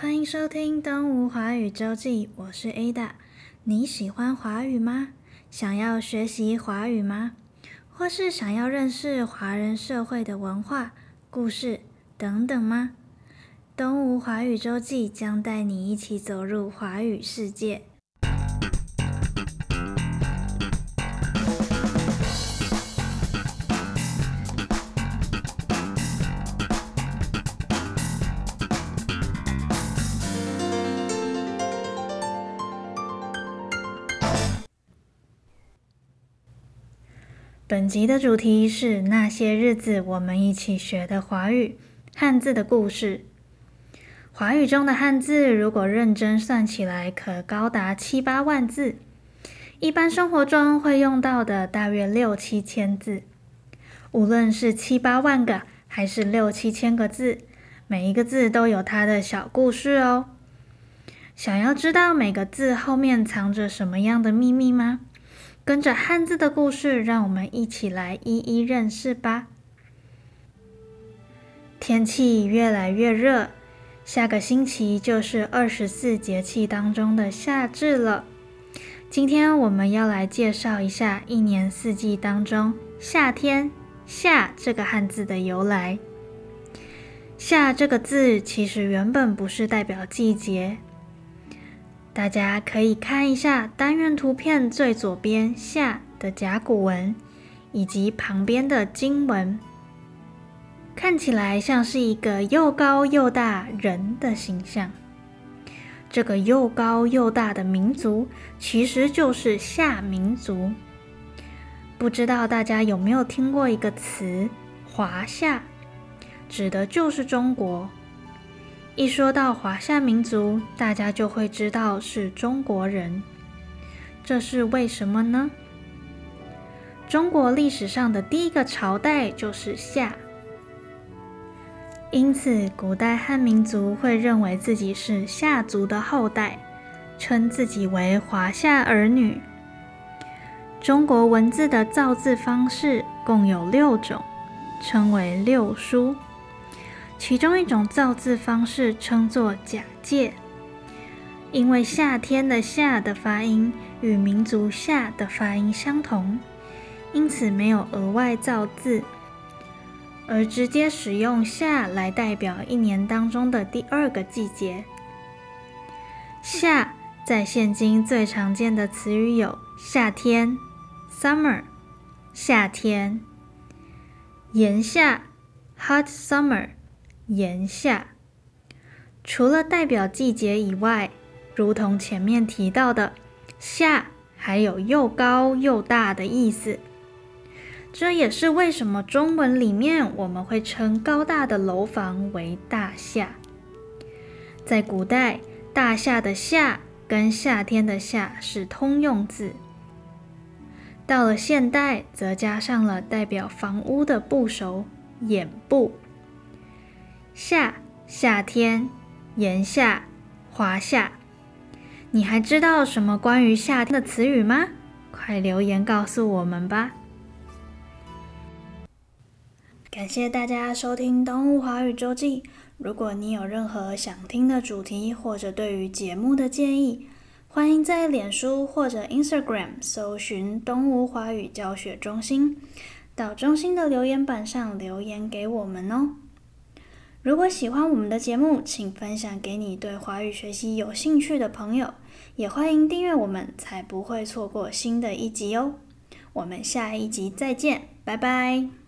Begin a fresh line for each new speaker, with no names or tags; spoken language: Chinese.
欢迎收听《东吴华语周记》，我是 Ada。你喜欢华语吗？想要学习华语吗？或是想要认识华人社会的文化、故事等等吗？《东吴华语周记》将带你一起走入华语世界。本集的主题是那些日子我们一起学的华语汉字的故事。华语中的汉字，如果认真算起来，可高达七八万字。一般生活中会用到的，大约六七千字。无论是七八万个，还是六七千个字，每一个字都有它的小故事哦。想要知道每个字后面藏着什么样的秘密吗？跟着汉字的故事，让我们一起来一一认识吧。天气越来越热，下个星期就是二十四节气当中的夏至了。今天我们要来介绍一下一年四季当中夏天“夏”这个汉字的由来。“夏”这个字其实原本不是代表季节。大家可以看一下单元图片最左边“夏”的甲骨文，以及旁边的金文，看起来像是一个又高又大人的形象。这个又高又大的民族，其实就是夏民族。不知道大家有没有听过一个词“华夏”，指的就是中国。一说到华夏民族，大家就会知道是中国人。这是为什么呢？中国历史上的第一个朝代就是夏，因此古代汉民族会认为自己是夏族的后代，称自己为华夏儿女。中国文字的造字方式共有六种，称为六书。其中一种造字方式称作假借，因为夏天的“夏”的发音与民族“夏”的发音相同，因此没有额外造字，而直接使用“夏”来代表一年当中的第二个季节。夏在现今最常见的词语有夏天 （summer）、夏天、炎夏 （hot summer）。炎夏，除了代表季节以外，如同前面提到的“夏”，还有又高又大的意思。这也是为什么中文里面我们会称高大的楼房为大厦。在古代，大厦的“厦”跟夏天的“夏”是通用字。到了现代，则加上了代表房屋的部首“眼部”。夏，夏天，炎夏，华夏。你还知道什么关于夏天的词语吗？快留言告诉我们吧！感谢大家收听《东吴华语周记》。如果你有任何想听的主题，或者对于节目的建议，欢迎在脸书或者 Instagram 搜寻“东吴华语教学中心”，到中心的留言板上留言给我们哦。如果喜欢我们的节目，请分享给你对华语学习有兴趣的朋友，也欢迎订阅我们，才不会错过新的一集哦。我们下一集再见，拜拜。